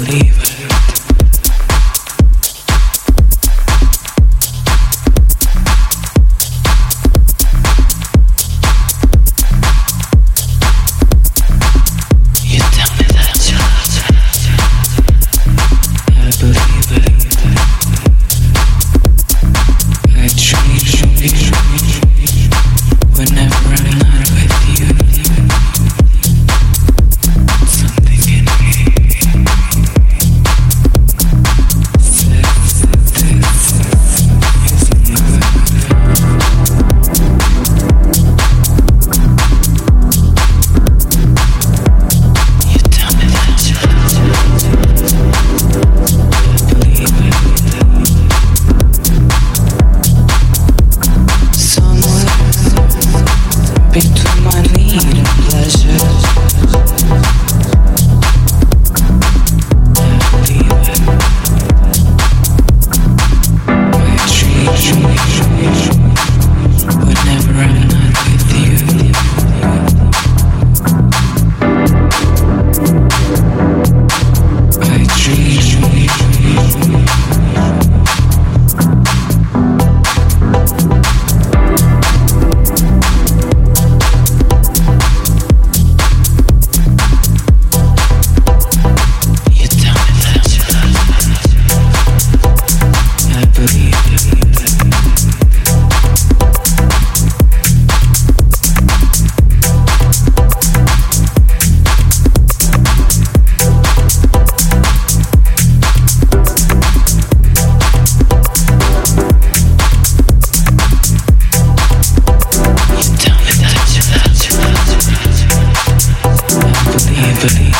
believe. Peut-être. believe,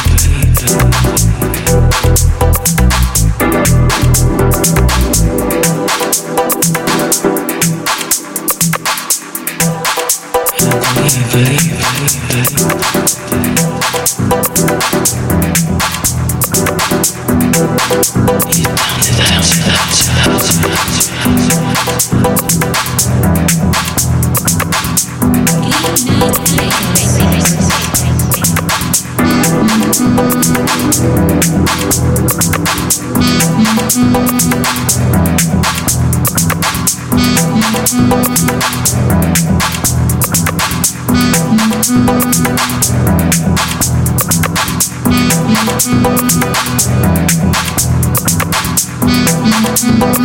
believe, believe. believe,